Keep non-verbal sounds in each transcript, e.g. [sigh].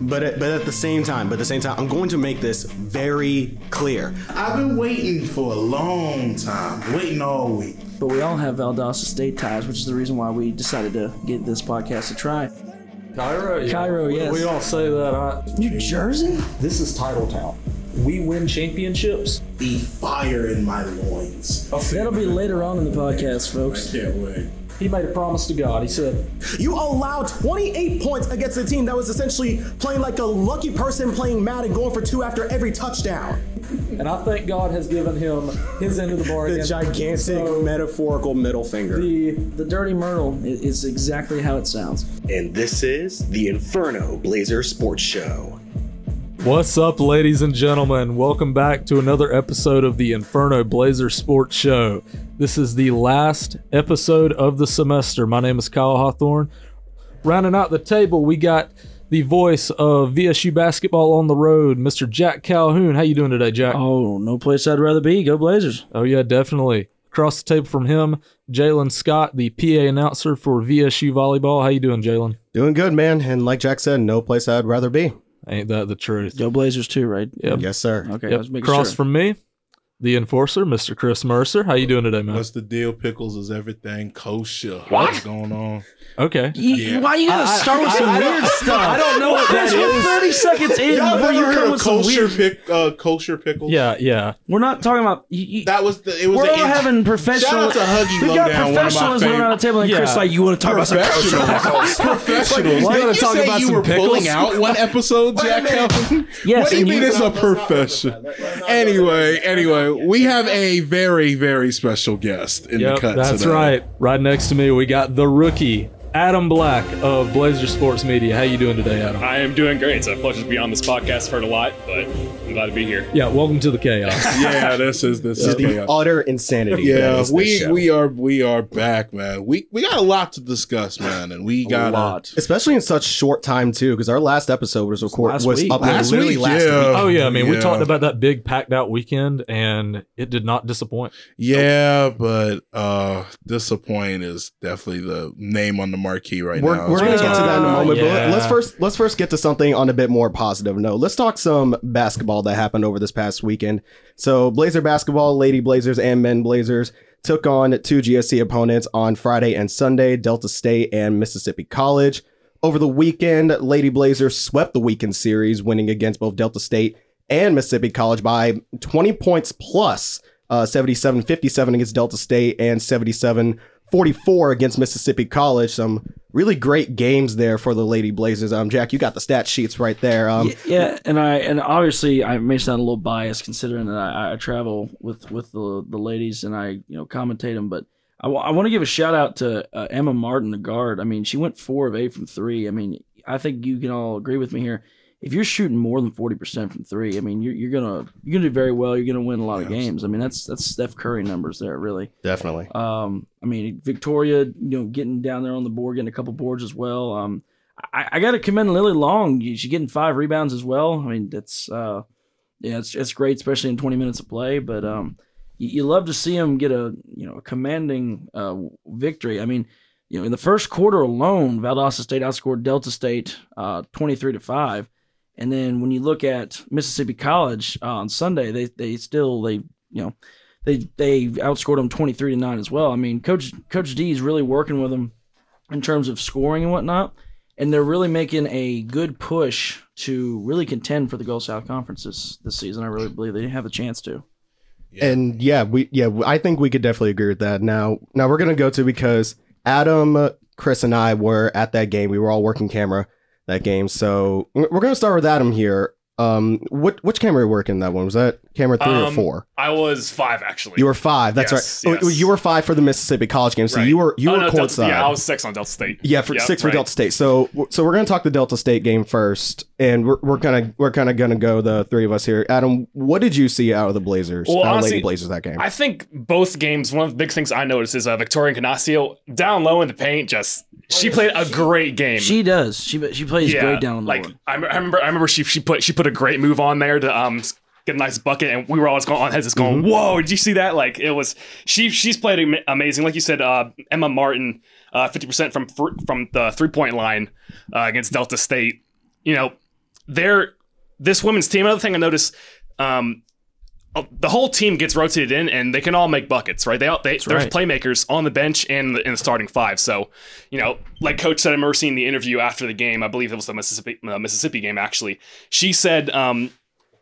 But at, but at the same time, but at the same time, I'm going to make this very clear. I've been waiting for a long time, waiting all week. But we all have Valdosta State ties, which is the reason why we decided to get this podcast a try. Cairo? Yeah. Cairo, yes. We don't say that. I, New Jersey? this is Title Town. We win championships. The fire in my loins. That'll be later on in the podcast, folks. Can't wait. He made a promise to God. He said, You allowed 28 points against a team that was essentially playing like a lucky person playing Madden, going for two after every touchdown. and I think God has given him his end of the bar. The gigantic So, metaphorical middle finger. the The Dirty Myrtle is exactly how it sounds. and this is the Inferno Blazer Sports Show. What's up, ladies and gentlemen? Welcome back to another episode of the Inferno Blazer Sports Show. This is the last episode of the semester. My name is Kyle Hawthorne. Rounding out the table, we got the voice of VSU basketball on the road, Mr. Jack Calhoun. How you doing today, Jack? Oh, no place I'd rather be. Go Blazers. Oh yeah, definitely. Across the table from him, Jalen Scott, the PA announcer for VSU volleyball. How you doing, Jalen? Doing good, man. And like Jack said, no place I'd rather be. Ain't that the truth? Go Blazers too, right? Yep. Yes, sir. Okay, I Yep. was making Across sure. from me, the enforcer, Mr. Chris Mercer. How you doing today, man? What's the deal? Pickles is everything kosher. What's going on? Okay. You- Yeah. Why you gotta start with some weird stuff? I don't know what Chris, that we're is. 30 seconds in Y'all before you come heard with of some kosher weird. pick? Uh, kosher pickles. Yeah, yeah. We're not talking about. You, you, that was the. It was we're the all having professional. Shout out to Huggy We've got Lowdown, one of my professionals around the table, and Chris like, you want to talk about some kosher pickles? [laughs] professionals. Why Did you you wanna talk about you some were pulling out one episode, Jack Calvin? Yes, What do you and mean it's a profession? Anyway, anyway, we have a very, very special guest in Yep, the cut that's today. right. Right next to me, we got the rookie, Adam Black of Blazer Sports Media. How you doing today, Adam? I am doing great. It's a pleasure to be on this podcast. Heard a lot, but I'm glad to be here. Yeah, welcome to the chaos. [laughs] Yeah, this is this is The chaos. utter insanity. Yeah, we we are we are back, man. We we got a lot to discuss, man, and we got a lot. especially in such short time too, because our last episode was recorded Last was week. uploaded Last literally week, last yeah. week. Oh yeah, I mean we talked about that big packed out weekend, and it did not disappoint. Yeah, but uh disappoint is definitely the name on the marquee right We're, now. we're gonna get to that in a moment, but let's first let's first get to something on a bit more positive note. Let's talk some basketball that happened over this past weekend. So Blazer basketball, Lady Blazers and Men Blazers took on two GSC opponents on Friday and Sunday, Delta State and Mississippi College. Over the weekend, Lady Blazers swept the weekend series, winning against both Delta State and Mississippi College by 20 points plus uh, 77 57 against Delta State and 77 44 against Mississippi College. Some really great games there for the Lady Blazers. Um, Jack, you got the stat sheets right there. Um, Yeah, and I and obviously I may sound a little biased considering that I, I travel with with the the ladies and I you know commentate them, but I want to give a shout out to uh, Emma Martin, the guard. I mean, she went four of eight from three. I mean, I think you can all agree with me here. If you're shooting more than forty percent from three, I mean, you're, you're gonna you're gonna do very well. You're gonna win a lot of games. I mean, that's that's Steph Curry numbers there, really. Definitely. Um, I mean, Victoria, you know, getting down there on the board, getting a couple boards as well. Um, I, I got to commend Lily Long. She's getting five rebounds as well. I mean, that's uh, yeah, it's it's great, especially in 20 minutes of play. But um, you, you love to see them get a you know a commanding uh victory. I mean, you know, in the first quarter alone, Valdosta State outscored Delta State uh 23 to five. And then when you look at Mississippi College uh, on Sunday, they they still they you know they they outscored them 23 to 9 as well. I mean, coach coach D is really working with them in terms of scoring and whatnot, and they're really making a good push to really contend for the Gulf South Conference this, this season. I really believe they have a chance to. And yeah, we yeah, I think we could definitely agree with that. Now, now we're gonna go to because Adam, Chris, and I were at that game. We were all working camera that game, so we're gonna start with Adam here. Um, what which camera were you working that one? Was that camera three or Um, four? I was five actually. You were five. That's Yes, right. Oh. You were five for the Mississippi College game. So Right. you were you Oh, were no, Delta- courtside. Yeah, I was six on Delta State. Yeah, for Yep, six for right. Delta State. So so we're gonna talk the Delta State game first, and we're we're kind of we're kind of gonna go the three of us here. Adam, what did you see out of the Blazers? Well, out of honestly, Lady Blazers that game. I think both games. One of the big things I noticed is uh, Victoria Canasio down low in the paint. Just she played a great game. She does. She she plays yeah, great down on the like. I, I remember. I remember she she put she put a great move on there to um get a nice bucket, and we were always going on heads, just going, "Whoa! Did you see that?" Like it was. She she's played am- amazing. Like you said, uh, Emma Martin, uh, fifty percent from fr- from the three point line uh, against Delta State. You know, they're this women's team. Another thing I noticed, um, uh, the whole team gets rotated in, and they can all make buckets, right? They all they there's right. playmakers on the bench and the, in the starting five. So, you know, like Coach said, I remember seeing the interview after the game. I believe it was the Mississippi uh, Mississippi game. Actually, she said um,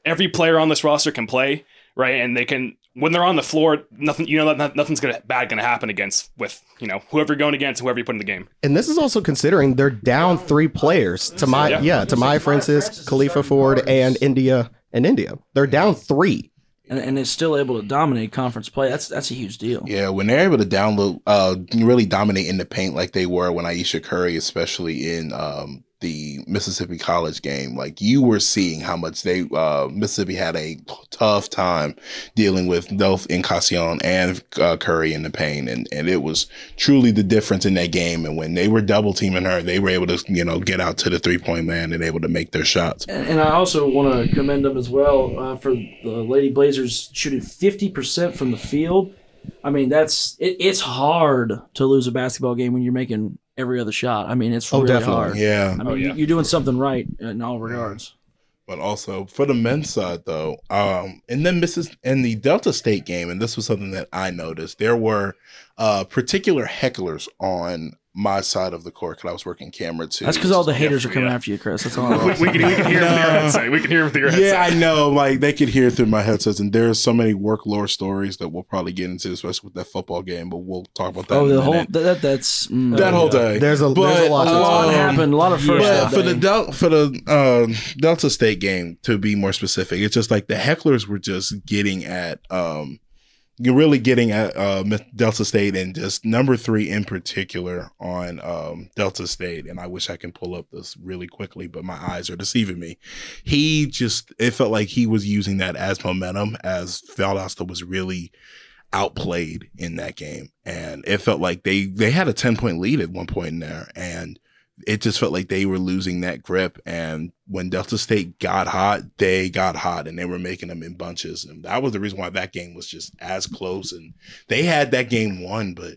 every player on this roster can play, right? And they can when they're on the floor, nothing you know, nothing's gonna bad gonna happen against with you know whoever you're going against, whoever you put in the game. And this is also considering they're down three players to my Yeah. yeah, to my Francis, Khalifa Ford, and India and India. They're down three. And, and it's still able to dominate conference play. That's that's a huge deal. Yeah, when they're able to download, uh, really dominate in the paint like they were when Aisha Curry, especially in um, the Mississippi College game, like you were seeing how much they uh, Mississippi had a tough time dealing with both Encarnacion and uh, Curry in the paint, and and it was truly the difference in that game. And when they were double teaming her, they were able to you know get out to the three point land and able to make their shots. And, and I also want to commend them as well uh, for the Lady Blazers shooting fifty percent from the field. I mean, that's it, it's hard to lose a basketball game when you're making every other shot. I mean, it's Oh, really definitely. hard. Yeah, I mean, yeah. you're doing something right in all regards. But also for the men's side, though, um, in the Mrs. in the Delta State game, and this was something that I noticed, there were uh, particular hecklers on my side of the court because I was working camera too. That's because all the haters are yeah. coming after you, Chris. That's all. [laughs] We, we can, we can hear them through your headset. We can hear them through your headset. yeah, I know. Like they could hear through my headsets, and there's so many work lore stories that we'll probably get into, especially with that football game. But we'll talk about that. oh, in a the whole minute. that, that that's mm, that whole day. There's a there's a But, lot. a lot um, happened. A lot of first. But for the. Del- for the uh, Delta State game, to be more specific, it's just like the hecklers were just getting at um, you're really getting at uh, Delta State and just number three in particular on um, Delta State. And I wish I can pull up this really quickly, but my eyes are deceiving me. He just it felt like he was using that as momentum as Valdosta was really outplayed in that game and it felt like they they had a 10 point lead at one point in there and it just felt like they were losing that grip and when delta state got hot they got hot and they were making them in bunches and that was the reason why that game was just as close and they had that game won but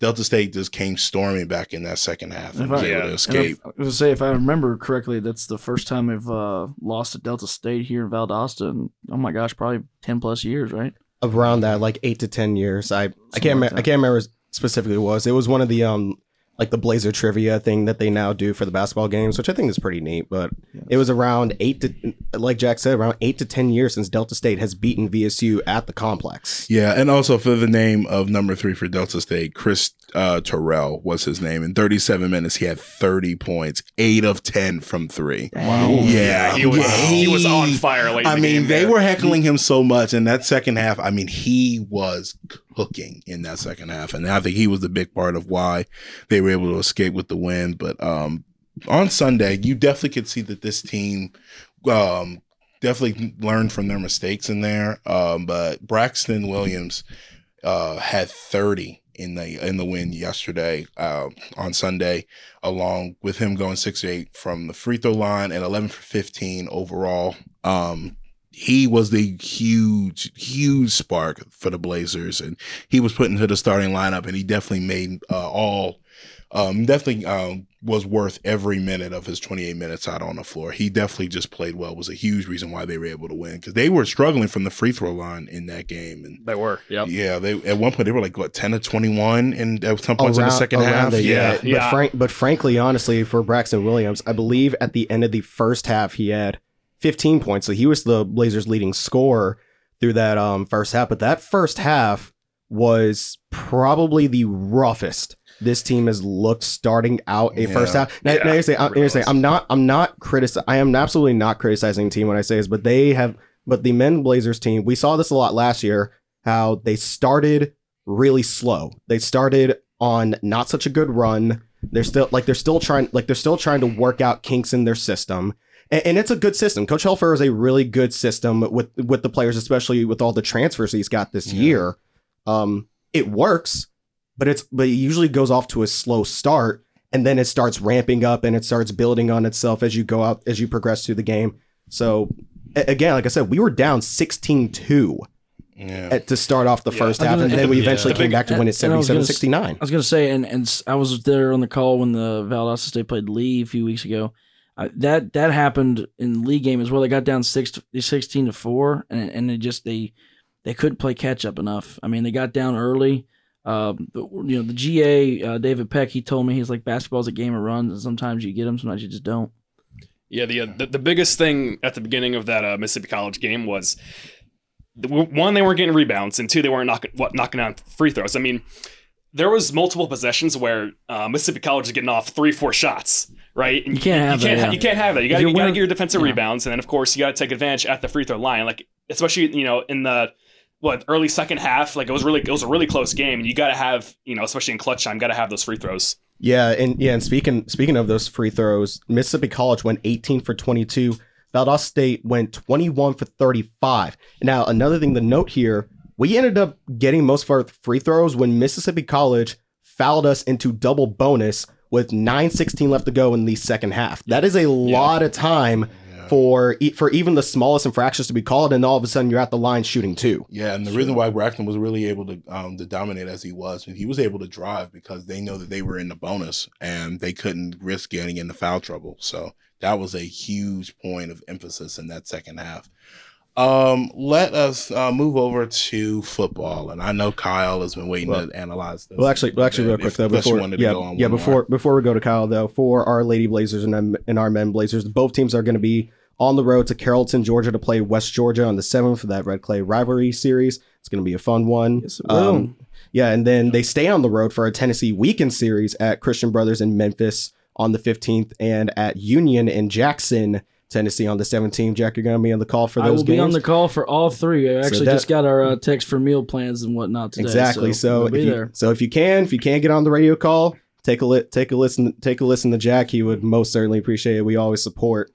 delta state just came storming back in that second half and If was I- able to yeah. And escape if- I was gonna say, if I remember correctly, that's the first time we've uh, lost to Delta State here in Valdosta, and oh my gosh, probably ten plus years, right? around that like eight to ten years. I I can't like me- I can't remember specifically what it was. It was one of the um like the Blazer trivia thing that they now do for the basketball games, which I think is pretty neat. But it was around eight to like Jack said, around eight to ten years since Delta State has beaten VSU at the complex. Yeah, and also for the name of number three for Delta State, Chris uh, Terrell was his name. In 37 minutes, he had 30 points, eight of 10 from three. Wow. Yeah, he was Yeah, he was on fire late. I the mean, game they there. were heckling him so much in that second half. I mean, he was cooking in that second half, and I think he was the big part of why they were able to escape with the win. But um, on Sunday, you definitely could see that this team um, definitely learned from their mistakes in there. Um, but Braxton Williams uh, had 30 in the in the win yesterday uh, on Sunday, along with him going six eight from the free throw line and 11 for 15 overall. Um, he was the huge, huge spark for the Blazers, and he was put into the starting lineup, and he definitely made uh, all. Um, definitely um, was worth every minute of his 28 minutes out on the floor. He definitely just played well. Was a huge reason why they were able to win because they were struggling from the free throw line in that game, and They were. Yep. yeah, they at one point they were like what 10 to 21 and at some points in the second around half. the- yeah, But, yeah. frank, but frankly, honestly, for Braxton Williams, I believe at the end of the first half he had 15 points. So he was the Blazers' leading scorer through that um, first half. But that first half was probably the roughest this team has looked starting out a Yeah. first half. Now, Yeah, now you say, I'm, you say, was. I'm not, I'm not critici- I am absolutely not criticizing the team when I say this, but they have, but the men Blazers team, we saw this a lot last year. How they started really slow. They started on not such a good run. They're still like they're still trying like they're still trying to work out kinks in their system. And, and it's a good system. Coach Helfer is a really good system with with the players, especially with all the transfers he's got this Yeah. year. Um, it works, but it's but it usually goes off to a slow start, and then it starts ramping up and it starts building on itself as you go out as you progress through the game. So again, like I said, we were down 16-2 Yeah. at, to start off the Yeah. first I was half, gonna- and then we eventually The came back to win at and I was gonna 77-69. I was gonna say, and and s- I was there on the call when the Valdosta State played Lee a few weeks ago. Uh, that that happened in the league game as well. They got down six to, 16 to four, and and they just they they couldn't play catch up enough. I mean, they got down early. Um, you know, the GA uh, David Peck, he told me he's like basketball's a game of runs, and sometimes you get them, sometimes you just don't. Yeah, the, uh, the the biggest thing at the beginning of that uh, Mississippi College game was the- one they weren't getting rebounds, and two they weren't knocking what knocking down free throws. I mean, there was multiple possessions where uh, Mississippi College is getting off three, four shots, right? And You can't have you can't, that, yeah. you can't have that. You got to you're you got to winning- get your defensive yeah. rebounds, and then of course you got to take advantage at the free throw line, like especially you know in the what early second half. Like it was really it was a really close game, and you got to have you know especially in clutch time, got to have those free throws. Yeah, and yeah, and speaking speaking of those free throws, Mississippi College went 18 for 22. Valdosta State went 21 for 35. Now, another thing to note here, we ended up getting most of our free throws when Mississippi College fouled us into double bonus with 9:16 left to go in the second half. That is a lot of time for e- for even the smallest infractions to be called, and all of a sudden you're at the line shooting two. Yeah, and the reason why Braxton was really able to um, to dominate as he was, he was able to drive because they know that they were in the bonus and they couldn't risk getting into foul trouble. So that was a huge point of emphasis in that second half. Um, let us uh, move over to football, and I know Kyle has been waiting Well- to analyze this. Well, actually, well, actually, real quick though, unless you before to yeah, go on yeah, one more. before before we go to Kyle though, for our Lady Blazers and um, and our Men Blazers, both teams are going to be on the road to Carrollton, Georgia, to play West Georgia on the seventh for that Red Clay rivalry series. It's going to be a fun one. Yes, it will. yeah, and then they stay on the road for a Tennessee weekend series at Christian Brothers in Memphis on the fifteenth, and at Union in Jackson, Tennessee on the seventeenth. Jack, you're going to be on the call for those I those will games. be on the call for all three. I actually that- just got our uh, text for meal plans and whatnot today. Exactly. So, we'll if be you, there. so if you can, if you can't get on the radio call, take a li- take a listen, take a listen to Jack. He would most certainly appreciate it. We always support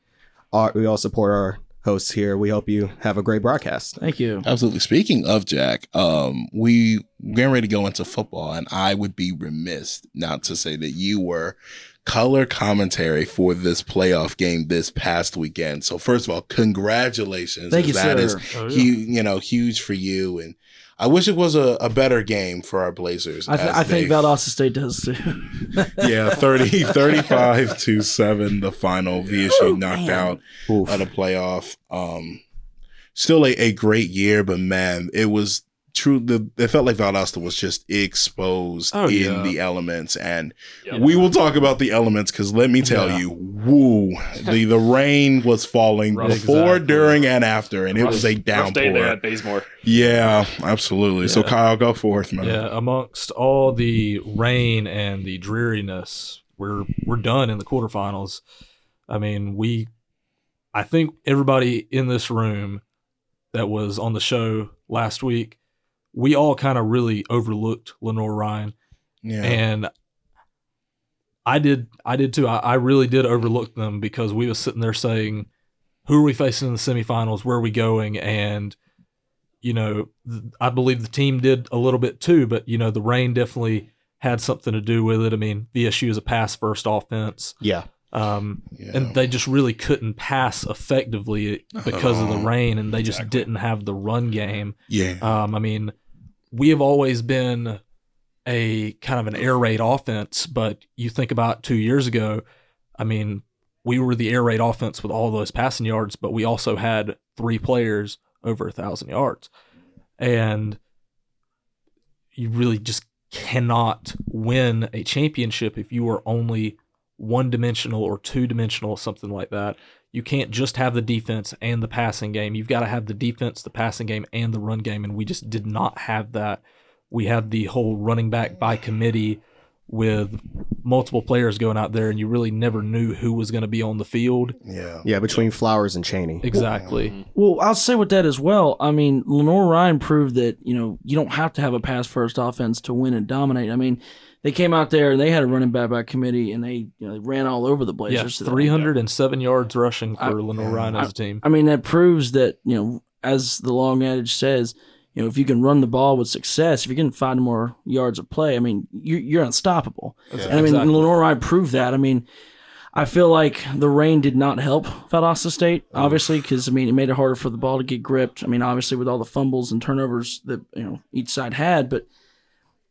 our we all support our hosts here. We hope you have a great broadcast. Thank you. Absolutely. Speaking of Jack, um, we getting ready to go into football, and I would be remiss not to say that you were color commentary for this playoff game this past weekend. So first of all, congratulations. Thank you, That is sir. Oh, yeah. hu- you know, huge for you. And I wish it was a, a better game for our Blazers. I, th- I think Valdosta State does too. [laughs] Yeah, 30, 35 to 7, the final. VSU knocked man. out Oof. of the playoff. Um, still a, a great year, but man, it was true. The it felt like Valdosta was just exposed Oh, in yeah. the elements, and Yeah. we will talk about the elements because let me tell Yeah. you, woo, the the rain was falling Rough. before, Exactly. during, and after, and it was a Rough day there downpour. at Bazemore. Yeah, absolutely. So Kyle, go forth, man. Yeah, amongst all the rain and the dreariness, we're we're done in the quarterfinals. I mean, we I think everybody in this room that was on the show last week, we all kind of really overlooked Lenoir-Rhyne. Yeah. And I did I did too. I, I really did overlook them because we was sitting there saying, Who are we facing in the semifinals? Where are we going? And you know, th- I believe the team did a little bit too, but you know, the rain definitely had something to do with it. I mean, VSU is a pass first offense. Yeah. Um, yeah. and they just really couldn't pass effectively because of the rain, and they just didn't have the run game. yeah. Um, I mean, we have always been a kind of an air raid offense, but you think about two years ago, I mean, we were the air raid offense with all those passing yards, but we also had three players over a thousand yards. And you really just cannot win a championship if you are only one dimensional or two dimensional, something like that. You can't just have the defense and the passing game. You've got to have the defense, the passing game, and the run game. And we just did not have that. We had the whole running back by committee with multiple players going out there, and you really never knew who was going to be on the field. yeah. Yeah, between Flowers and Cheney. Exactly. Mm-hmm. Well, I'll say with that as well. I mean, Lenoir-Rhyne proved that you know you don't have to have a pass first offense to win and dominate. I mean, they came out there and they had a running back by committee and they you know they ran all over the Blazers. Yeah, Blazers. 307 yards rushing for I- Lenoir-Rhyne as a team. I mean, that proves that you know, as the long adage says, you know, if you can run the ball with success, if you can find more yards of play, I mean, you're, you're unstoppable. And I mean, Exactly. Lenoir-Rhyne proved that. I mean, I feel like the rain did not help Valdosta State, mm. obviously, because I mean, it made it harder for the ball to get gripped. I mean, obviously, with all the fumbles and turnovers that you know each side had, but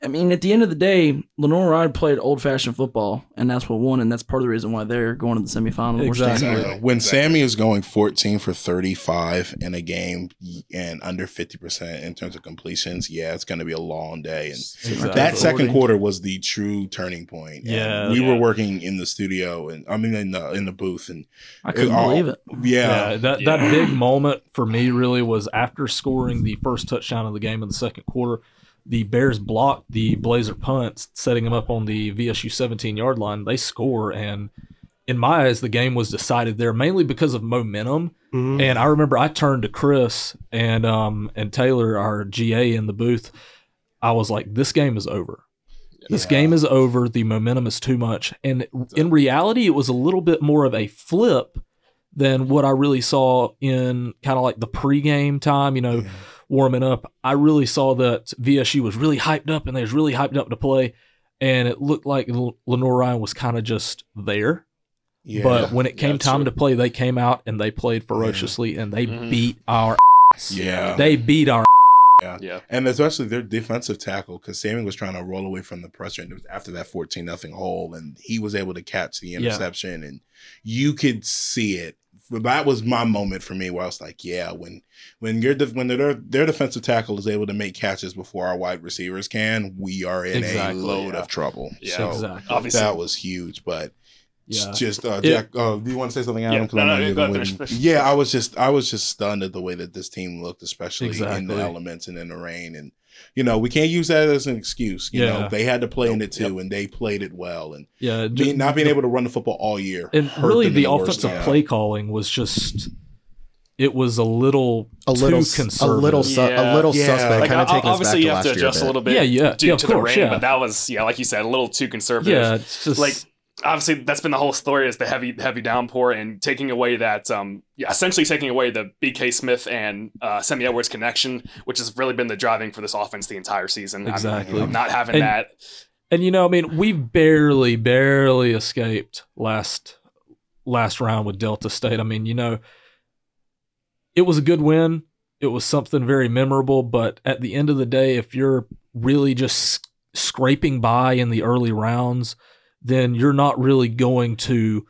I mean, at the end of the day, Lenoir-Rhyne played old fashioned football, and that's what won, and that's part of the reason why they're going to the semifinal. Exactly. Uh, when Sammy is going 14 for 35 in a game and under 50% in terms of completions, yeah, it's going to be a long day. And Exactly. that second quarter was the true turning point. And Yeah. we Yeah. were working in the studio and I mean in the in the booth and I couldn't all- believe it. Yeah, Yeah, that Yeah. that big moment for me really was after scoring the first touchdown of the game in the second quarter. The Bears blocked the Blazer punts, setting them up on the VSU 17 yard line. They score, and in my eyes, the game was decided there mainly because of momentum. Mhm. And I remember I turned to Chris and um and Taylor, our GA in the booth. I was like, "This game is over. This Yeah. game is over. The momentum is too much." And in reality, it was a little bit more of a flip than what I really saw in kind of like the pregame time. You know, warming up. I really saw that VSU was really hyped up, and they was really hyped up to play. And it looked like L- Lenoir-Rhyne was kind of just there. yeah. But when it came time true. to play, they came out and they played ferociously and they Mhm. beat our ass. yeah. They beat our Yeah. yeah. And especially their defensive tackle, because Sammy was trying to roll away from the pressure and it was after that 14 nothing hole, and he was able to catch the interception, and you could see it. But That was my moment for me where I was like, yeah, when when your def- when their their defensive tackle is able to make catches before our wide receivers can, we are in Exactly, a load yeah. of trouble. Yeah. so exactly. Obviously. that was huge. But Yeah. just uh, It- uh, do you want to say something, Adam? Yeah. 'Cause No, I know no, you've go been ahead, waiting. finish, finish. Yeah, I was just I was just stunned at the way that this team looked, especially in the elements and in the rain. And you know, we can't use that as an excuse. You Yeah. know, they had to play in it Yep. too, and they played it well. And Yeah. being, not being able to run the football all year, and hurt really them in the worst offensive time. play calling was just it was a little a little, too s- a conservative. little, su- Yeah. a little Yeah. suspect. Like kind of o- taking us back obviously to you have last to adjust a bit. little bit Yeah, yeah. due Yeah, of to the rain, yeah. but that was yeah, like you said, a little too conservative. yeah, it's just like obviously that's been the whole story is the heavy heavy downpour and taking away that um yeah, essentially taking away the BK Smith and uh Sammy Edwards connection, which has really been the driving for this offense the entire season. I mean, Exactly. not having And- that. And you know, I mean, we barely, barely escaped last last round with Delta State. I mean, you know, it was a good win. It was something very memorable, but at the end of the day, if you're really just scraping by in the early rounds, then you're not really going to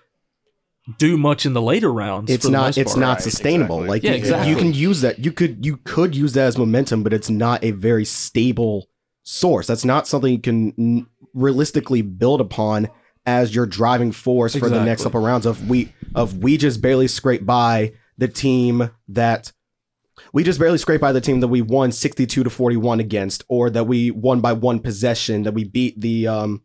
do much in the later rounds. It's not. It's part. not Right, sustainable. exactly. Like Yeah, you, exactly. you can use that. You could you could use that as momentum, but it's not a very stable source. That's not something you can realistically build upon as your driving force for the next couple rounds. Of we of we just barely scrape by the team that we just barely scrape by the team that we won 62 to 41 against or that we won by one possession that we beat the um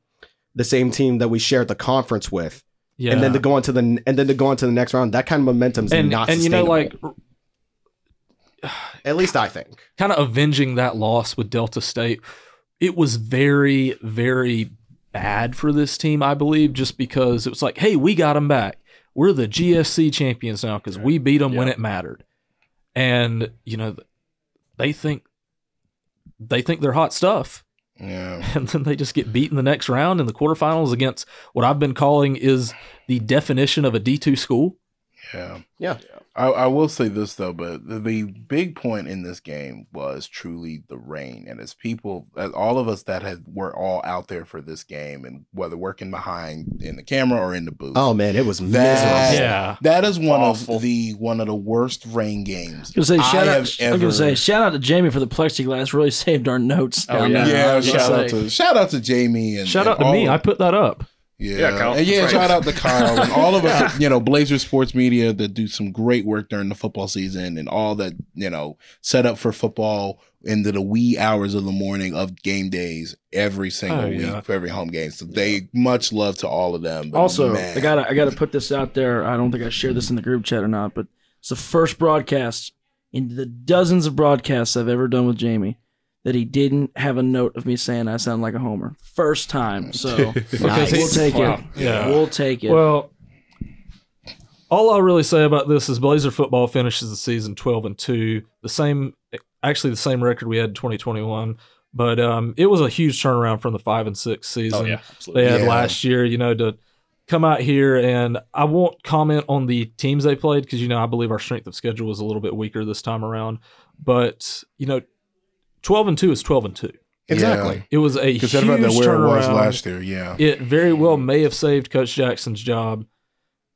the same team that we shared the conference with Yeah. and then to go on to the and then to go on to the next round that kind of momentum's and not and you know, like at least i think kind of avenging that loss with Delta State, it was very, very bad for this team, I believe, just because it was like, hey, we got them back. We're the GSC champions now because we beat them when it mattered. And, you know, they think they think they're hot stuff. Yeah. [laughs] And then they just get beat in the next round in the quarterfinals against what I've been calling is the definition of a D2 school. Yeah. Yeah. I, I will say this though, but the, the big point in this game was truly the rain, and as people, as all of us that had were all out there for this game, and whether working behind in the camera or in the booth. oh man it was That- miserable Yeah. that is one Awful. of the one of the worst rain games. I was gonna say, shout I out, have I was gonna say, shout out to Jamie for the plexiglass. Really [laughs] saved our notes. Oh, down yeah. there. Yeah, shout out to shout out to Jamie and Shout and out to me. of- I put that up. Yeah, Yeah, And yeah. That's Shout out to Kyle and all of us. [laughs] You know, Blazer Sports Media that do some great work during the football season and all that. You know, set up for football into the wee hours of the morning of game days every single Oh, week for every home game. So they much love to all of them. But Also, man, I gotta I gotta put this out there. I don't think I shared this in the group chat or not, but it's the first broadcast in the dozens of broadcasts I've ever done with Jamie that he didn't have a note of me saying I sound like a homer. First time. So Nice. [laughs] we'll take Wow. it. Yeah. We'll take it. Well, all I'll really say about this is Blazer football finishes the season 12 and 2, the same actually the same record we had in 2021, but um, it was a huge turnaround from the 5 and 6 season Oh yeah, they had Yeah. last year, you know, to come out here and I won't comment on the teams they played because you know I believe our strength of schedule was a little bit weaker this time around, but you know 12 and 2 is 12 and 2. Exactly. It was a huge Consider about that where it was turnaround. last year. Yeah. It very well may have saved Coach Jackson's job.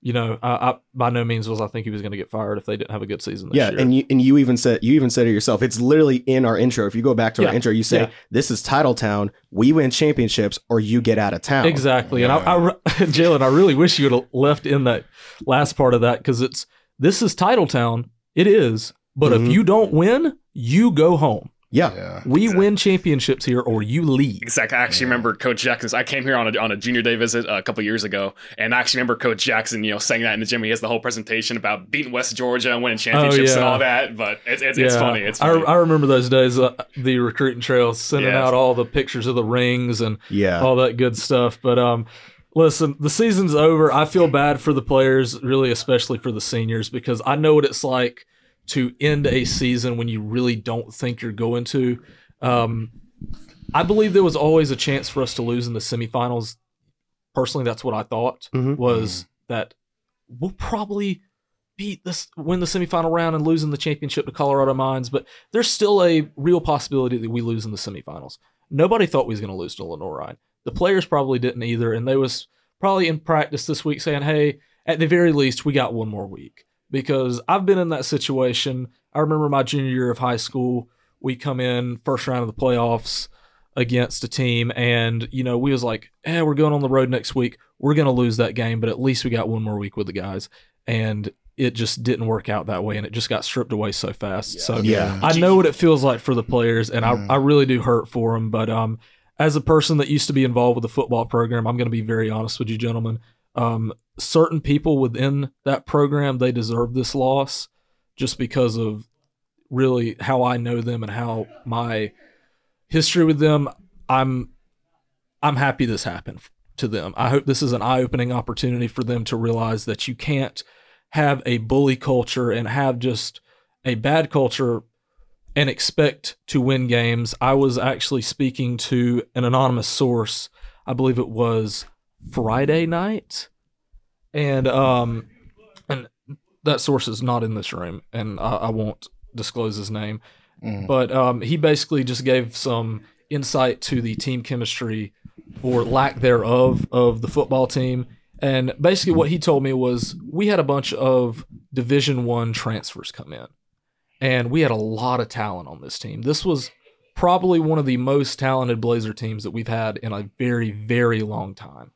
You know, I, I by no means was I think he was going to get fired if they didn't have a good season this Yeah, year. and you and you even said you even said it yourself. It's literally in our intro. If you go back to our intro, you say yeah. this is Titletown. We win championships, or you get out of town. Exactly. And I, I [laughs] Jalen, I really wish you would have left in that last part of that because it's this is Titletown. It is. But Mhm. if you don't win, you go home. Yeah, Yeah. We win championships here or you leave. Exactly. I actually remember Coach Jackson. I came here on a, on a junior day visit a couple years ago, and I actually remember Coach Jackson, you know, saying that in the gym. He has the whole presentation about beating West Georgia and winning championships and yeah. all that. But it's, it's, it's funny. It's I, funny. I remember those days, uh, the recruiting trail, sending Yeah. out all the pictures of the rings and yeah. all that good stuff. But um, listen, the season's over. I feel bad for the players, really, especially for the seniors, because I know what it's like to end a season when you really don't think you're going to. Um, I believe there was always a chance for us to lose in the semifinals. Personally, that's what I thought Mhm. was that we'll probably beat this, win the semifinal round, and lose in the championship to Colorado Mines. But there's still a real possibility that we lose in the semifinals. Nobody thought we was going to lose to Lenoir-Rhyne. The players probably didn't either, and they was probably in practice this week saying, "Hey, at the very least, we got one more week." Because I've been in that situation. I remember my junior year of high school. We come in first round of the playoffs against a team, and you know we was like, "Eh, we're going on the road next week. We're going to lose that game, but at least we got one more week with the guys." And it just didn't work out that way, and it just got stripped away so fast. So Yeah. I know what it feels like for the players, and Mm. I, I really do hurt for them. But um, as a person that used to be involved with the football program, I'm going to be very honest with you, gentlemen. Um, certain people within that program they deserve this loss just because of really how I know them and how my history with them. I'm I'm happy this happened to them. I hope this is an eye-opening opportunity for them to realize that you can't have a bully culture and have just a bad culture and expect to win games. I was actually speaking to an anonymous source. I believe it was Friday night, and um, and that source is not in this room, and I, I won't disclose his name. Mm. But um, he basically just gave some insight to the team chemistry or lack thereof of the football team. And basically, what he told me was we had a bunch of Division One transfers come in, and we had a lot of talent on this team. This was probably one of the most talented Blazer teams that we've had in a very, very long time.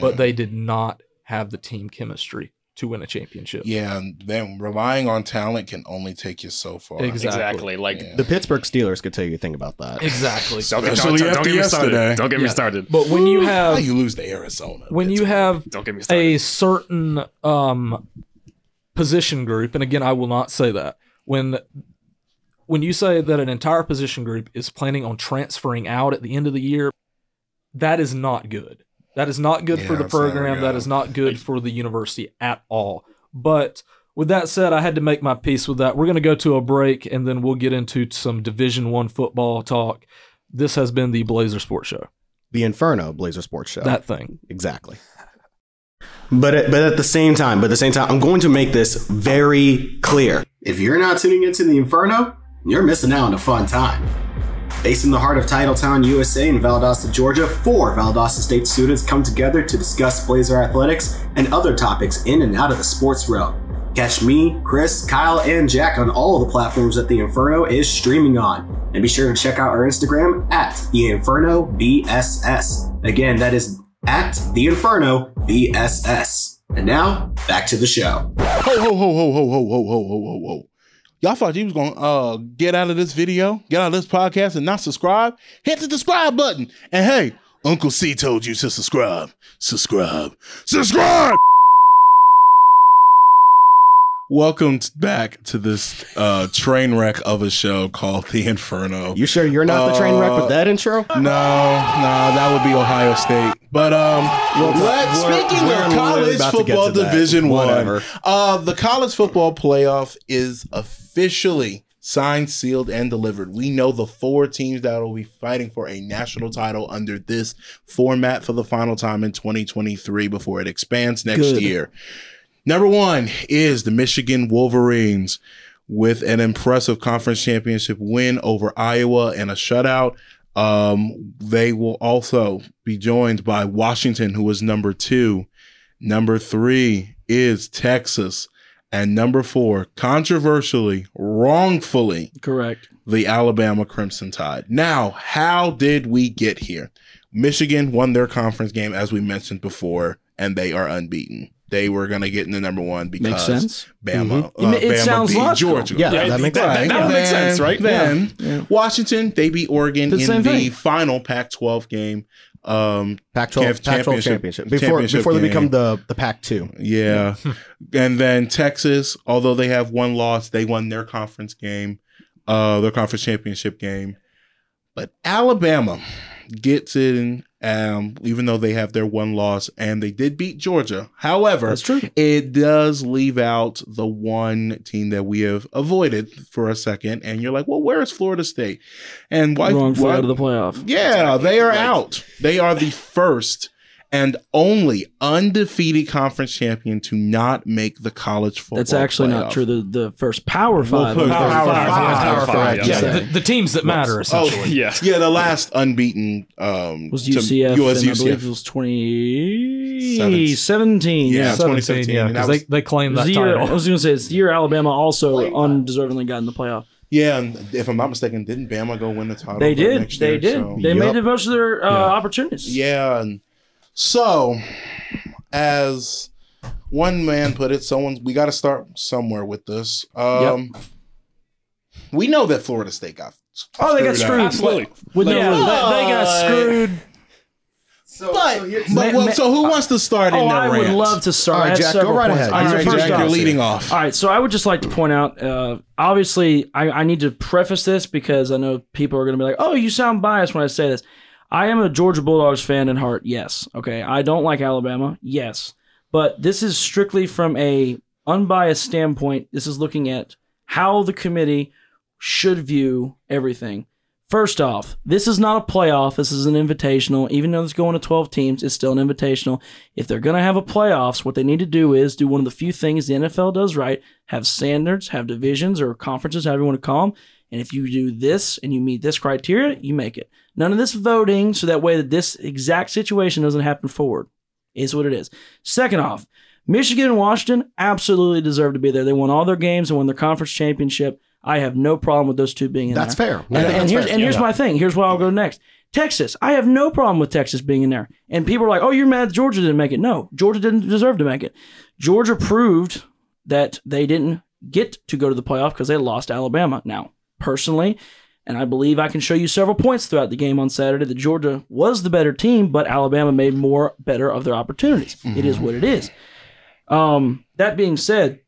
But they did not have the team chemistry to win a championship. Yeah, and then relying on talent can only take you so far. Exactly. exactly. Like, Yeah. The Pittsburgh Steelers could tell you a thing about that. Exactly. don't, get- Especially don't, don't after get me started. Don't get me started. But when you How have you lose to Arizona? when you have Don't get me started. a certain um position group and again I will not say that when when you say that an entire position group is planning on transferring out at the end of the year that is not good that is not good for the program That is not good for the university at all but with that said I had to make my peace with that we're going to go to a break and then we'll get into some division 1 football talk this has been the Blazer Sports Show The Inferno Blazer Sports Show. that thing Exactly. But at, but at the same time, but at the same time, I'm going to make this very clear. If you're not tuning into the Inferno, you're missing out on a fun time. Based in the heart of Titletown, USA in Valdosta, Georgia, four Valdosta State students come together to discuss Blazer athletics and other topics in and out of the sports realm. Catch me, Chris, Kyle, and Jack on all of the platforms that the Inferno is streaming on. And be sure to check out our Instagram at the Inferno BSS. Again, that is at the Inferno BSS. And now, back to the show. Ho ho ho ho ho ho ho ho ho ho. Y'all thought you was gonna uh get out of this video, get out of this podcast, and not subscribe? Hit the subscribe button. And hey, Uncle C told you to subscribe. Subscribe. Subscribe. Welcome back to this uh train wreck of a show called The Inferno. You sure you're not the train wreck with that intro? No, no, that would be Ohio State. But um, let's, speaking we're of college to football to. Division Whatever. One, uh, the college football playoff is officially signed, sealed, and delivered. We know the four teams that will be fighting for a national title under this format for the final time in 2023 before it expands next Good. year. Number one is the Michigan Wolverines with an impressive conference championship win over Iowa and a shutout. Um, they will also be joined by Washington, who is number two. Number three is Texas. And number four, controversially, wrongfully, Correct. the Alabama Crimson Tide. Now, how did we get here? Michigan won their conference game, as we mentioned before, and they are unbeaten. They were going to get in the number one because Makes sense. Bama, Mhm. It- it Bama sounds beat logical. Georgia. Yeah, that makes that, sense. that, that would make sense, right? Then Yeah. Washington, they beat Oregon The in the thing. final Pac-12 game. Um, Pac-12 Pac-12 championship- championship before championship before they become the the Pac-2. yeah, [laughs] and then Texas, although they have one loss, they won their conference game, uh, their conference championship game. But Alabama gets in, um, even though they have their one loss, and they did beat Georgia. However, That's true. it does leave out the one team that we have avoided for a second, and you're like, well, where is Florida State? And why? Wrongfully why- out of the playoff. yeah, they are Like- out. They are the first and only undefeated conference champion to not make the college football. That's actually not true. The the first Power Five. Power Power Five. Five. Power Five, Five. yeah. Yeah, the, the teams that matter essentially. Yeah. [laughs] Yeah, the last unbeaten um, was to- UCF, was and I believe it was 2017. Yeah, Yeah, 2017, yeah, because was- they, they claim that the year, title. I was going to say it's the year Alabama also undeservingly got in the playoff. Yeah, and if I'm not mistaken, didn't Bama go win the title? They did. next They year? did. So- they Yep. made the most of their uh, Yeah. opportunities. Yeah, and so as one man put it, someone we got to start somewhere with this. Um, We know that Florida State got. Oh, they got screwed screwed. out. Absolutely. With yeah, they, they got But- screwed. So, But, so here's- but Ma- well, ma- so who wants to start in Oh, the I would love to start. All right, Jack, go right points. ahead. All right, All so right, Jack, off- you're leading off. All right, so I would just like to point out, uh, obviously, I, I need to preface this because I know people are going to be like, "Oh, you sound biased when I say this." I am a Georgia Bulldogs fan in heart. Yes, okay. I don't like Alabama. Yes, but this is strictly from a unbiased standpoint. This is looking at how the committee should view everything. First off, this is not a playoff. This is an invitational. Even though it's going to 12 teams, it's still an invitational. If they're going to have a playoffs, what they need to do is do one of the few things the NFL does right have standards, have divisions or conferences, however you want to call them. And if you do this and you meet this criteria, you make it. None of this voting, so that way that this exact situation doesn't happen forward. Is what it is. Second off, Michigan and Washington absolutely deserve to be there. They won all their games and won their conference championship. I have no problem with those two being in that's there. fair. And, and That's here's fair. and here's Yeah. my thing. Here's where I'll go next. Texas. I have no problem with Texas being in there. And people are like, "Oh, you're mad Georgia didn't make it." No, Georgia didn't deserve to make it. Georgia proved that they didn't get to go to the playoff because they lost Alabama. Now, personally, and I believe I can show you several points throughout the game on Saturday that Georgia was the better team, but Alabama made more better of their opportunities. It is what it is. Um, that being said,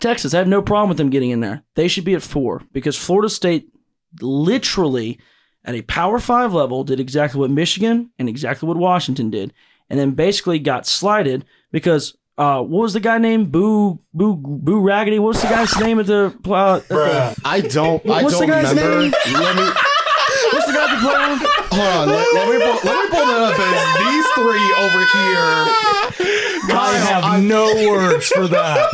Texas, I have no problem with them getting in there. They should be at four because Florida State literally at a power five level did exactly what Michigan and exactly what Washington did, and then basically got slighted because uh, what was the guy named Boo Boo Boo Raggedy? What's the guy's name at the? Uh, at I don't. I What's the don't guy's remember. name? Let me what's the guy at the playing? hold on. Let, let me pull, let me pull that up. As these three over here. I have no words for that.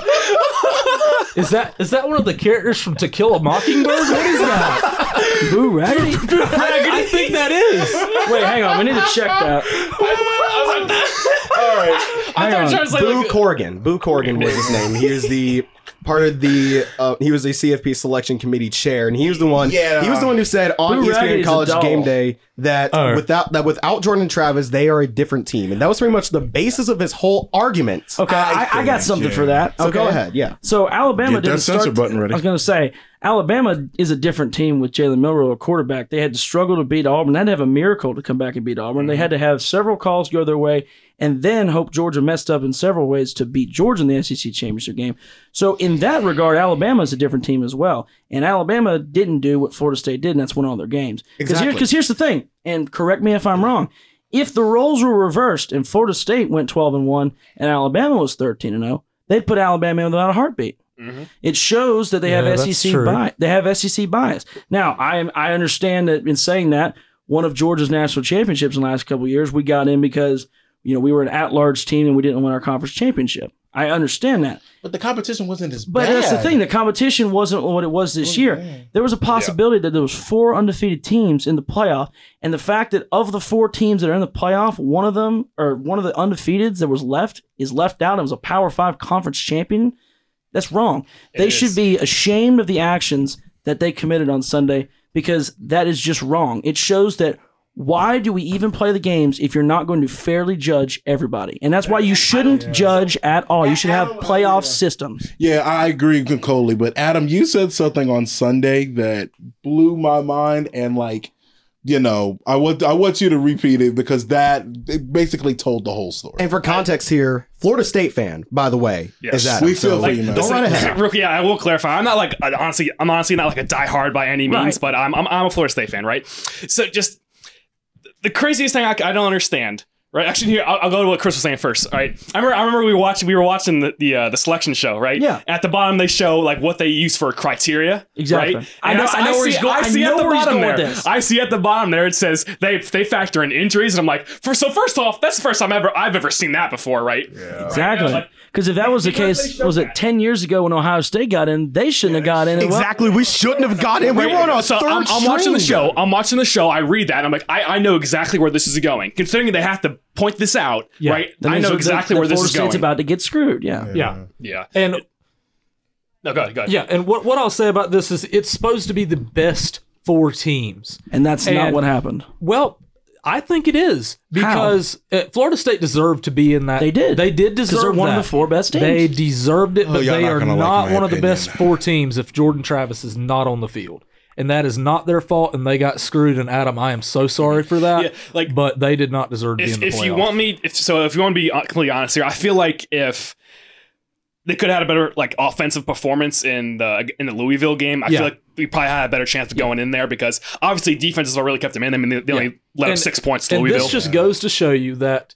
Is that is that one of the characters from To Kill a Mockingbird? What is that? Boo Raggedy. [laughs] I, I think that is. Wait, hang on. We need to check that. [laughs] All right. I Hang thought on. you were trying to say Boo like, Corrigan. Boo Corrigan was his name. He was the part of the. Uh, he was the CFP selection committee chair, and he was the one. Yeah. He was the one who said on Boo Raggedy's ESPN a College doll. Game Day that Oh. without that without Jordan Travis, they are a different team, and that was pretty much the basis of his whole argument. Okay, I, I, got something yeah. for that. So okay. go ahead. Yeah. So Alabama Get that didn't censor start. button ready. I was going to say Alabama is a different team with Jalen Milroe, a quarterback. They had to struggle to beat Auburn. They had to have a miracle to come back and beat Auburn. They had to have several calls go their way, and then hope Georgia messed up in several ways to beat Georgia in the SEC championship game. So in that regard, Alabama is a different team as well. And Alabama didn't do what Florida State did, and that's win all their games. Because Exactly. here's the thing, and correct me if I'm wrong. If the roles were reversed and Florida State went 12 and 1 and Alabama was 13 and 0, they'd put Alabama in without a heartbeat. Mm-hmm. It shows that they Yeah, have SEC bias. They have SEC bias. Now, I am I understand that in saying that one of Georgia's national championships in the last couple of years, we got in because you know, we were an at-large team and we didn't win our conference championship. I understand that. But the competition wasn't as But bad. that's the thing. The competition wasn't what it was this oh, year. There was a possibility that there was four undefeated teams in the playoff, and the fact that of the four teams that are in the playoff, one of them or one of the undefeateds that was left is left out and was a Power Five conference champion. That's wrong. they It should be ashamed of the actions that they committed on Sunday because that is just wrong. It shows that why do we even play the games if you're not going to fairly judge everybody? And that's why you shouldn't judge at all. You should have playoff systems. Yeah, I agree with Coley. But Adam, you said something on Sunday that blew my mind, and like, you know, I want I want you to repeat it because that it basically told the whole story. And for context here, Florida State fan, by the way, Yes. is that We feel so for you, man. don't run ahead. Rookie, [laughs] yeah, I will clarify. I'm not like honestly, I'm honestly not like a diehard by any means, Right. but I'm, I'm I'm a Florida State fan, right? So just the craziest thing I, I don't understand. Right, actually, here I'll, I'll go to what Chris was saying first. All right, I remember, I remember we were watching, we were watching the the, uh, the selection show, right? Yeah. At the bottom, they show like what they use for criteria. Exactly. Right? I know- And I know where he's going- I I see know at the where bottom there. I see at the bottom there it says they they factor in injuries, and I'm like, for so first off, that's the first time ever I've ever seen that before, right? Yeah. Exactly. Because if that was the Because case, was it that. 10 years ago when Ohio State got in? They shouldn't have got in. Well, Exactly. We shouldn't have got in. We were on our so third I'm, I'm watching the show. I'm watching the show. I read that. And I'm like, I, I know exactly where this is going. Considering they have to point this out, Yeah. right? that I know exactly that where this Florida is going. State's about to get screwed. Yeah. Yeah. yeah. And No, go ahead. Go ahead. yeah, and what what I'll say about this is it's supposed to be the best four teams. And that's not what happened. Well, I think it is because uh, Florida State deserved to be in that. They did. They did deserve one that. of the four best teams. They deserved it, Oh, but y'all they not are gonna like not my one of the best four teams if Jordan Travis is not on the field. And that is not their fault, and they got screwed. And Adam, I am so sorry for that. Yeah, like- but they did not deserve to be in the if you want me, if, so if you want to be completely honest here, I feel like if they could have had a better like offensive performance in the in the Louisville game, I Yeah. feel like we probably had a better chance of going in there because obviously defense is what really kept them in. I mean, they, they only let up six points to and Louisville. this just goes to show you that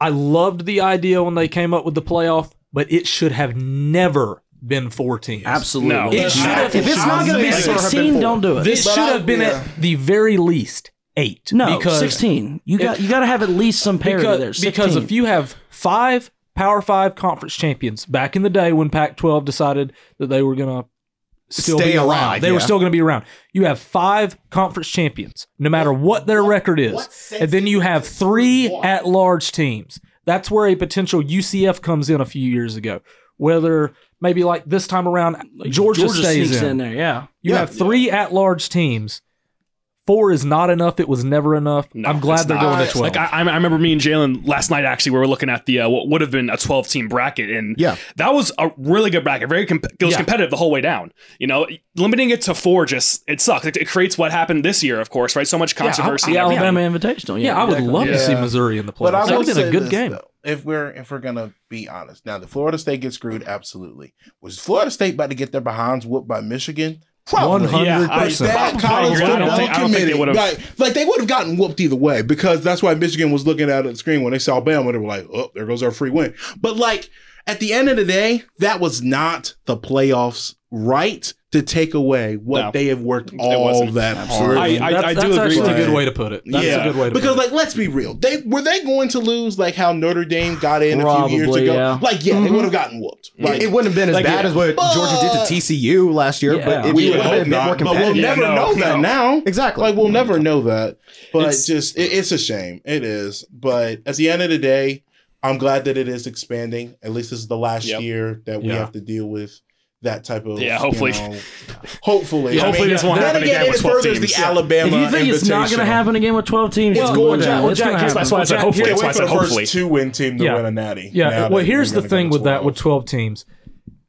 I loved the idea when they came up with the playoff, but it should have never been four teams. Absolutely. No. It should have, if it's not going to be saying it should have been 16, don't do it. This But should I- have uh, been yeah. at the very least eight. no, because 16. You got you got to have at least some parity because, there. 16. because if you have five Power Five conference champions back in the day when Pac-12 decided that they were going to still Stay be around, alive, they were still going to be around. You have five conference champions, no matter what their record is, and then you have three at-large teams. That's where a potential UCF comes in a few years ago. Whether maybe like this time around, Georgia, Georgia stays sneaks in. in there, yeah. You have three at-large teams. Four is not enough. It was never enough. No, I'm glad they're not. going to twelve. Like I, I remember me and Jalen last night. Actually, we were looking at the uh, what would have been a 12 team bracket, and Yeah. that was a really good bracket. Very comp- it was Yeah. competitive the whole way down. You know, limiting it to four just it sucks. It, it creates what happened this year, of course, right? So much controversy. The and everything. Alabama Invitational. yeah, I would exactly. love to see Missouri in the play. But I playoffs. That will would been say a good this, game. though. if we're if we're gonna be honest, now the Florida State gets screwed, absolutely. Was Florida State about to get their behinds whooped by Michigan? Probably. 100%. Like that college agree. I football think- I they would've- like, like they would have gotten whooped either way because that's why Michigan was looking at the screen when they saw Alabama. They were like, "Oh, there goes our free win." But like at the end of the day, that was not the playoffs' right to take away what No. they have worked It all that Absolutely. hard. I, I, that's, I do that's agree actually with a good way to put it. That's yeah, a good way to because put it. like let's be real, they were they going to lose like how Notre Dame got in a few years ago. yeah. Like yeah, they mm-hmm. would have gotten whooped. Mm-hmm. Like it wouldn't have been as like, bad yeah. as what Georgia did to TCU last year, Yeah. but it, we would would have been a more not, but we'll never Yeah, know no, that no. now. Exactly. Like we'll never know that. But It's- just it, it's a shame. It is. But at the end of the day, I'm glad that it is expanding. At least this is the last Yep. year that we have to deal with that type of Yeah, you hopefully. know, hopefully. Yeah, hopefully this won't then happen again, again it with 12 teams. the Yeah. Alabama. If you think it's not going to happen again with 12 teams, It's well, going then. Well, it's Jack- gonna Jack- happen. that's why I said Can't hopefully. wait That's why I for said the first hopefully. two win team to Yeah. win a natty. Yeah. Well, here's the thing with that with 12 teams.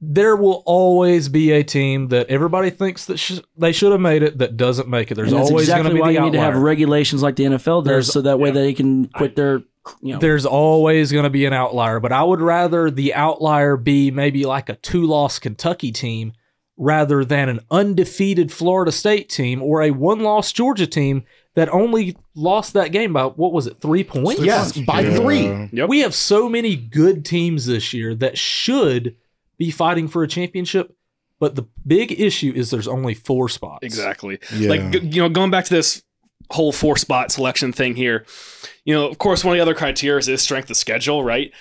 There will always be a team that everybody thinks that sh- they should have made it that doesn't make it. There's And that's always exactly going to be why the you need to have regulations like the NFL does, There's- so that way they can quit their, you know, There's always going to be an outlier, but I would rather the outlier be maybe like a two-loss Kentucky team rather than an undefeated Florida State team or a one-loss Georgia team that only lost that game by what was it, three points? Yes, by Yeah. three. Yep. We have so many good teams this year that should be fighting for a championship, but the big issue is there's only four spots. Exactly. Yeah. Like you know, going back to this whole four spot selection thing here, you know, of course, one of the other criteria is strength of schedule, right?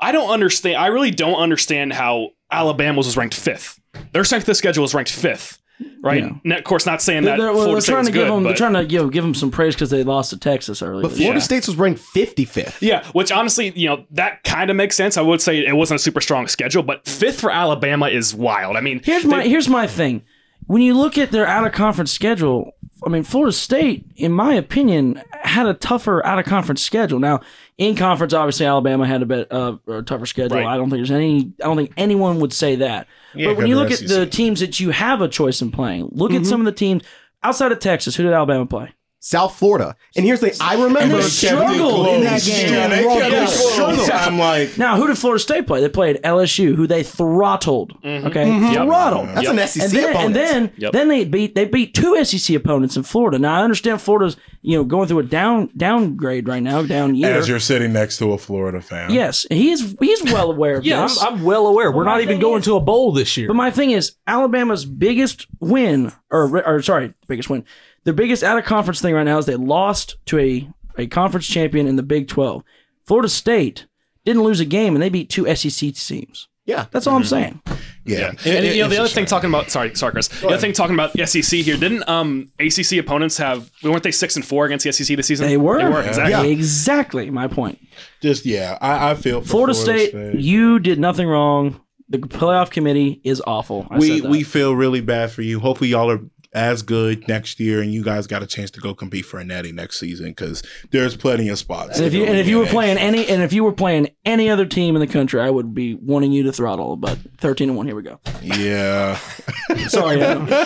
I don't understand. I really don't understand how Alabama was ranked fifth. Their strength of schedule was ranked fifth, right? Yeah. And of course, not saying They're, that they're- well, Florida they're trying was to give good, them. They're trying to you know, give them some praise because they lost to Texas early. But Florida year. State's was ranked 55th. Yeah, which honestly, you know, that kind of makes sense. I would say it wasn't a super strong schedule, but fifth for Alabama is wild. I mean, Here's they- my here's my thing. When you look at their out of conference schedule, I mean, Florida State, in my opinion, had a tougher out of conference schedule. Now, in conference, obviously, Alabama had a bit uh, a tougher schedule. Right. I don't think there's any. I don't think anyone would say that. Yeah, but when you look because at the teams that you have a choice in playing, look at some of the teams outside of Texas. Who did Alabama play? South Florida. And here's the I remember they struggled in that game. Yeah, they They kept struggled. I'm like, Now, who did Florida State play? They played LSU, who they throttled. Mm-hmm. Okay, mm-hmm. throttled. that's an SEC and then, opponent. and then, Yep. then they beat they beat two SEC opponents in Florida. Now I understand Florida's you know going through a down downgrade right now, down year. as you're sitting next to a Florida fan. yes, he's he's well aware of [laughs] Yeah, this. I'm, I'm well aware. We're my not even going is- to a bowl this year. but my thing is Alabama's biggest win, or or sorry, biggest win, their biggest out of conference thing right now is they lost to a a conference champion in the Big Twelve. Florida State didn't lose a game and they beat two SEC teams. Yeah. That's all I'm saying. yeah. and It- you know the other thing talking about sorry sorry Chris the other thing talking about SEC here didn't um ACC opponents have weren't they six and four against the SEC this season They were. they were exactly Exactly my point. just yeah, I, I feel for Florida, State, you did nothing wrong. The playoff committee is awful. I we said that. we feel really bad for you. Hopefully, y'all are as good next year, and you guys got a chance to go compete for a natty next season because there's plenty of spots. and if you and if you were get. playing any and if you were playing any other team in the country, I would be wanting you to throttle. But thirteen and one, here we go. yeah, [laughs] Sorry, Adam. [laughs]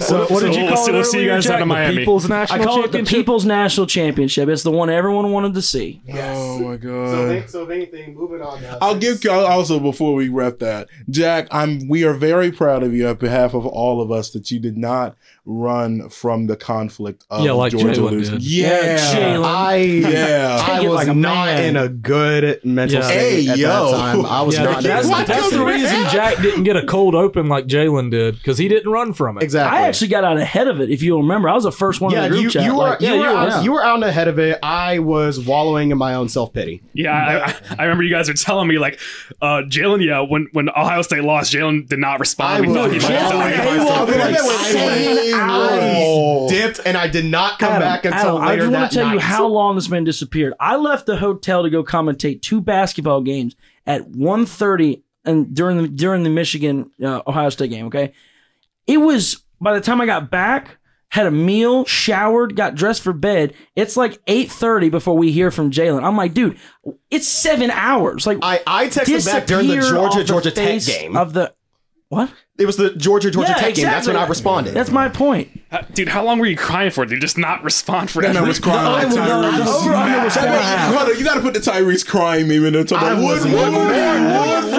So, what did So you we'll call see- it we'll see you guys Jack? out of Miami. People's I National call it the People's National Championship. It's the one everyone wanted to see. oh my So, god. if- so if anything, moving on now. I'll give you also before we wrap that, Jack. I'm. We are very proud of you on behalf of all of us that you did not not run from the conflict of Yeah, like Georgia Jalen losing. did. Yeah, Jalen. I Yeah. I [laughs] was like not man. in a good mental Yeah. state Hey, at yo. that time. I was Yeah, not. that's, in a What good that's the reason Jack didn't get a cold open like Jalen did because he didn't run from it. Exactly. I actually got out ahead of it. If you'll remember, I was the first one Yeah, in the group you, chat. you were like, you, yeah, were you were, out, yeah. you were out ahead of it. I was wallowing in my own self pity. yeah I, I, I remember you guys were telling me like uh Jalen yeah when when Ohio State lost Jalen did not respond we I thought was he might have wallowing died. in myself for pity. like I- dipped and I did not come Adam, back until Adam, I later just want to tell night. you how long this man disappeared. I left the hotel to go commentate two basketball games at 1.30 and during the during the Michigan uh, Ohio State game. Okay, it was by the time I got back, had a meal, showered, got dressed for bed. It's like eight thirty before we hear from Jalen. I'm like, dude, it's seven hours. Like, I, I texted back during the Georgia Georgia Tech game. of the what? it was the Georgia Georgia Yeah, Tech game. That's when I responded. That's my point. Uh, dude how long were you crying for did you just not respond for And I was crying. like The- the- Tyrese. the over-under was Jack, four and a half. hold on, you got to put the Tyrese crying meme in there. Talking I was "What- what one more more, you want one from me?"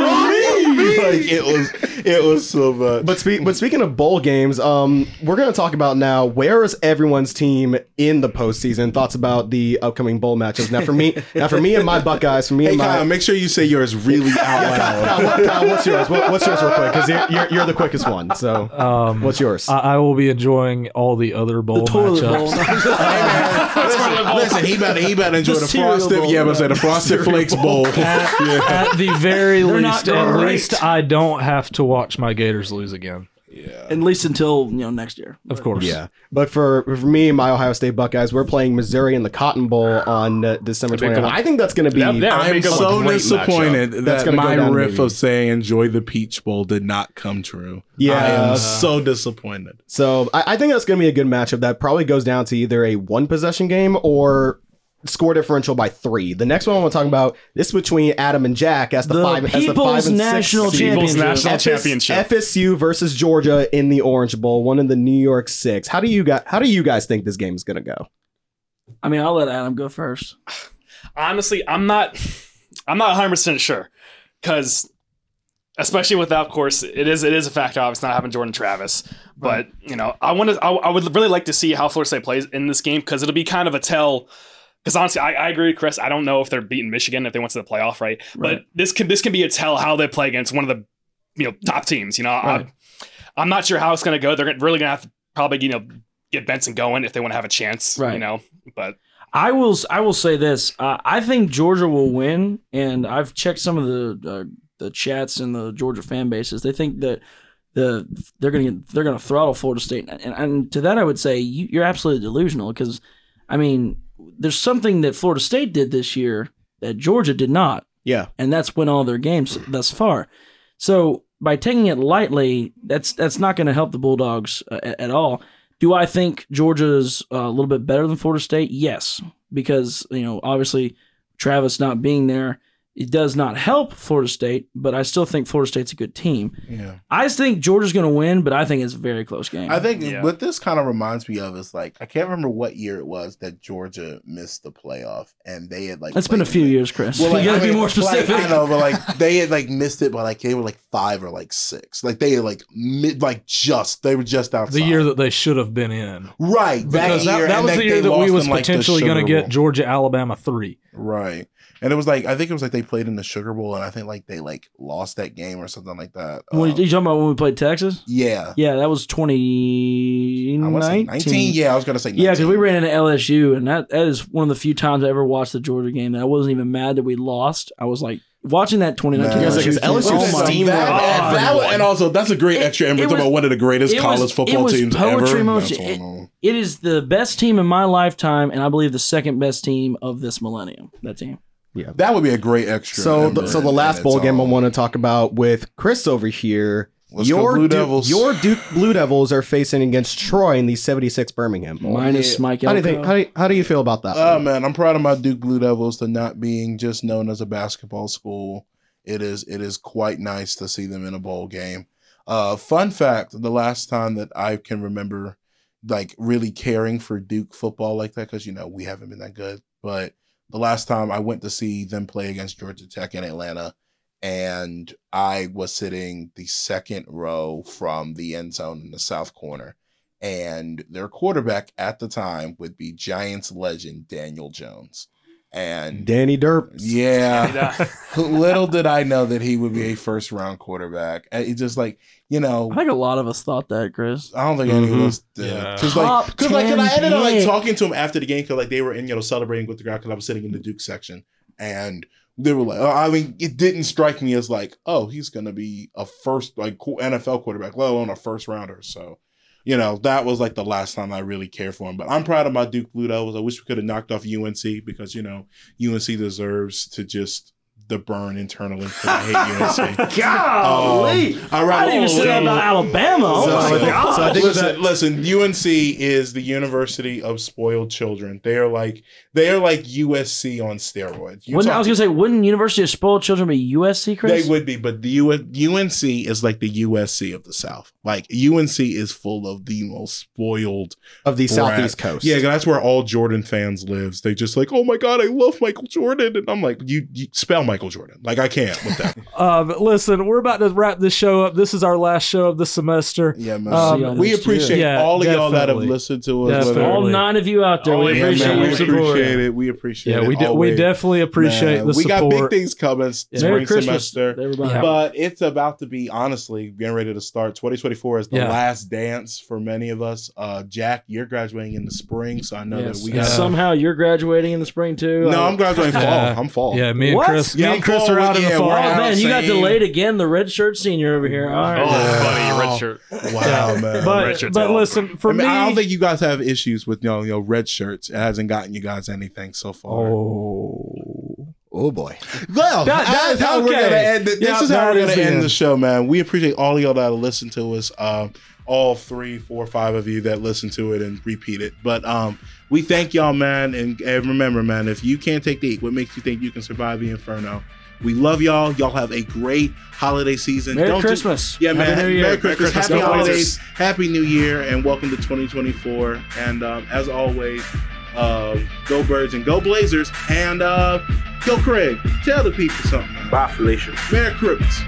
Like it was, it was so bad. But speak, but speaking of bowl games, um, we're gonna talk about now. Where is everyone's team in the postseason? Thoughts about the upcoming bowl matchups. Now for me, now for me and my Buckeyes, for me Hey, and my Kyle, make sure you say yours really out loud. Kyle, what- Kyle, what's yours? What, what's yours, real quick? Because you're, you're you're the quickest one. So, Um, what's yours? I, I will be enjoying all the other bowl Toilet matchups. bowl. [laughs] [laughs] listen, listen, he better he better enjoy The the, cereal frosted. bowl. Yeah, but say the frosted [laughs] flakes bowl. yeah. At the very They're least, at great. least I don't have to watch my Gators lose again. Yeah. At least until you know next year. Of course. yeah, but for for me my Ohio State Buckeyes, we're playing Missouri in the Cotton Bowl on uh, December That'd 20th. cool. I think that's going to be. Yeah, yeah. that'd I'm a so disappointed That's that gonna my riff maybe. of saying enjoy the Peach Bowl did not come true. Yeah. I am so disappointed. So I, I think that's going to be a good matchup. That probably goes down to either a one possession game or score differential by three. The next one I want to talk about this is between Adam and Jack as the, The five as the five and National six seed. People's Championship. National FS Championship FSU versus Georgia in the Orange Bowl, one in the New Year's Six. How do you guys How do you guys think this game is going to go? I mean, I'll let Adam go first. honestly, I'm not. I'm not 100 percent sure because, especially without, of course, it is it is a factor. Obviously, not having Jordan Travis, but you know, I want to. I, I would really like to see how Florida State plays in this game because it'll be kind of a tell. Because honestly, I, I agree with Chris. I don't know if they're beating Michigan if they went to the playoff, right? Right. But this can this can be a tell how they play against one of the you know top teams. You know, Right. I, I'm not sure how it's going to go. They're really going to have to probably you know get Benson going if they want to have a chance. Right. You know, but I will. I will say this. Uh, I think Georgia will win, and I've checked some of the uh, the chats and the Georgia fan bases. They think that the they're gonna get, they're gonna throttle Florida State, and, and to that I would say you, you're absolutely delusional because, I mean, there's something that Florida State did this year that Georgia did not, Yeah. and that's win all their games thus far. So by taking it lightly, that's that's not going to help the Bulldogs uh, at, at all. Do I think Georgia's uh, a little bit better than Florida State? Yes, because you know obviously Travis not being there, it does not help Florida State. But I still think Florida State's a good team. Yeah. I just think Georgia's going to win, but I think it's a very close game. I think Yeah. what this kind of reminds me of is like I can't remember what year it was that Georgia missed the playoff and they had like it's been a few it. years, Chris. Well, like, you got to be mean, more like, specific. I know, but like they had like missed it by like they were like five or like six. Like they had like mid, like just they were just outside The year that they should have been in. right Because that, year, that and was the year that we was in, like, potentially going to get Georgia Alabama three. right. And it was like I think it was like they played in the Sugar Bowl and I think like they like lost that game or something like that. When, Um, you talking about when we played Texas? yeah, Yeah, that was I want to say 2019. nineteen. Yeah, I was gonna say 19. Yeah, because we ran into LSU, and that, that is one of the few times I ever watched the Georgia game that I wasn't even mad that we lost. I was like watching that 2019 Man. LSU. Because team, LSU oh steamrolled that, that was- and also that's a great It- extra. It talking was- about one of the greatest it college was- football it teams poetry ever. motion. It- all I know. It is the best team in my lifetime, and I believe the second best team of this millennium. That team. That would be a great extra. So, in the, so the last bowl game I want to talk about with Chris over here. Let's go your Blue Duke, Devils. your Duke Blue Devils are facing against Troy in the 76 Birmingham Minus yeah. Mike How do you think? How do you, how do you feel about that? Oh one? man, I'm proud of my Duke Blue Devils to not being just known as a basketball school. It is it is quite nice to see them in a bowl game. Uh, fun fact: the last time that I can remember, like really caring for Duke football like that, because you know we haven't been that good. But the last time I went to see them play against Georgia Tech in Atlanta, and I was sitting the second row from the end zone in the south corner and their quarterback at the time would be Giants legend Daniel Jones. And Danny Derps. yeah, [laughs] [laughs] little did I know that he would be a first round quarterback. And It's just like, you know, I think a lot of us thought that, Chris. I don't think any of Mhm. us did. Yeah. Cause like, Top cause like, 'cause I ended up like talking to him after the game because like they were in, you know, celebrating with the crowd because I was sitting in the Duke section and they were like, oh, I mean, it didn't strike me as like, oh, he's gonna be a first like NFL quarterback, let alone a first rounder. So, you know, that was like the last time I really cared for him. But I'm proud of my Duke Blue Devils. I wish we could have knocked off UNC because you know UNC deserves to just the burn internally. 'cause I hate UNC. [laughs] Golly. Um, I I rather didn't even say that about Alabama. Oh So- my so- God. so I think listen, listen, UNC is the University of Spoiled Children. They are like they are like USC on steroids. I was gonna say, wouldn't University of Spoiled Children be USC, Chris? they would be, but the U- UNC is like the USC of the South. Like UNC is full of the most spoiled. of the Brat. Southeast Coast. Yeah, that's where all Jordan fans lives. They just like, oh my god, I love Michael Jordan, and I'm like, you, you spell Michael Jordan. Like I can't with that. Uh, [laughs] but listen, we're about to wrap this show up. This is our last show of the semester. yeah, man. Um, y'all we appreciate Yeah, all of y'all that have listened to us. Whether- All nine of you out there, Oh, we yeah, appreciate man, your we support. appreciate it. We appreciate Yeah, it. we de- we definitely appreciate Man, the we support. got big things coming Yeah. Merry spring Christmas, semester. everybody. Yeah. But it's about to be honestly getting ready to start. 2024 is the Yeah. last dance for many of us. Uh, Jack, you're graduating in the spring, so I know Yes. that we got. Somehow you're graduating in the spring too. No, I- I'm graduating fall. Yeah. I'm fall. Yeah, me and What? Chris. Yeah, me I'm and Chris fall are out with- in the yeah, fall. Oh man, you got delayed again. The red shirt senior over here. All right. Oh, Wow. buddy, red shirt. Wow, man. But Red shirt's but listen, for I, mean, me, I don't think you guys have issues with you know, you know red shirts. It hasn't gotten you guys anything so far. oh, Oh boy. Well, That- that- that's how we're gonna end. It. This Yeah, is how we're gonna the end end. the show, man. We appreciate all of y'all that listen to us. Um, all three, four, five of you that listen to it and repeat it. But um, we thank y'all, man. And, and remember, man, if you can't take the heat, what makes you think you can survive the inferno? We love y'all. Y'all have a great holiday season. Merry Don't do- Christmas. yeah, man. Happy New Year. Merry Christmas. Merry Christmas. Happy Go holidays. Blazers. Happy New Year, and welcome to 2024. And um, as always, uh, go Birds and go Blazers. And uh, go Craig. Tell the people something. Bye, Felicia. Merry Christmas.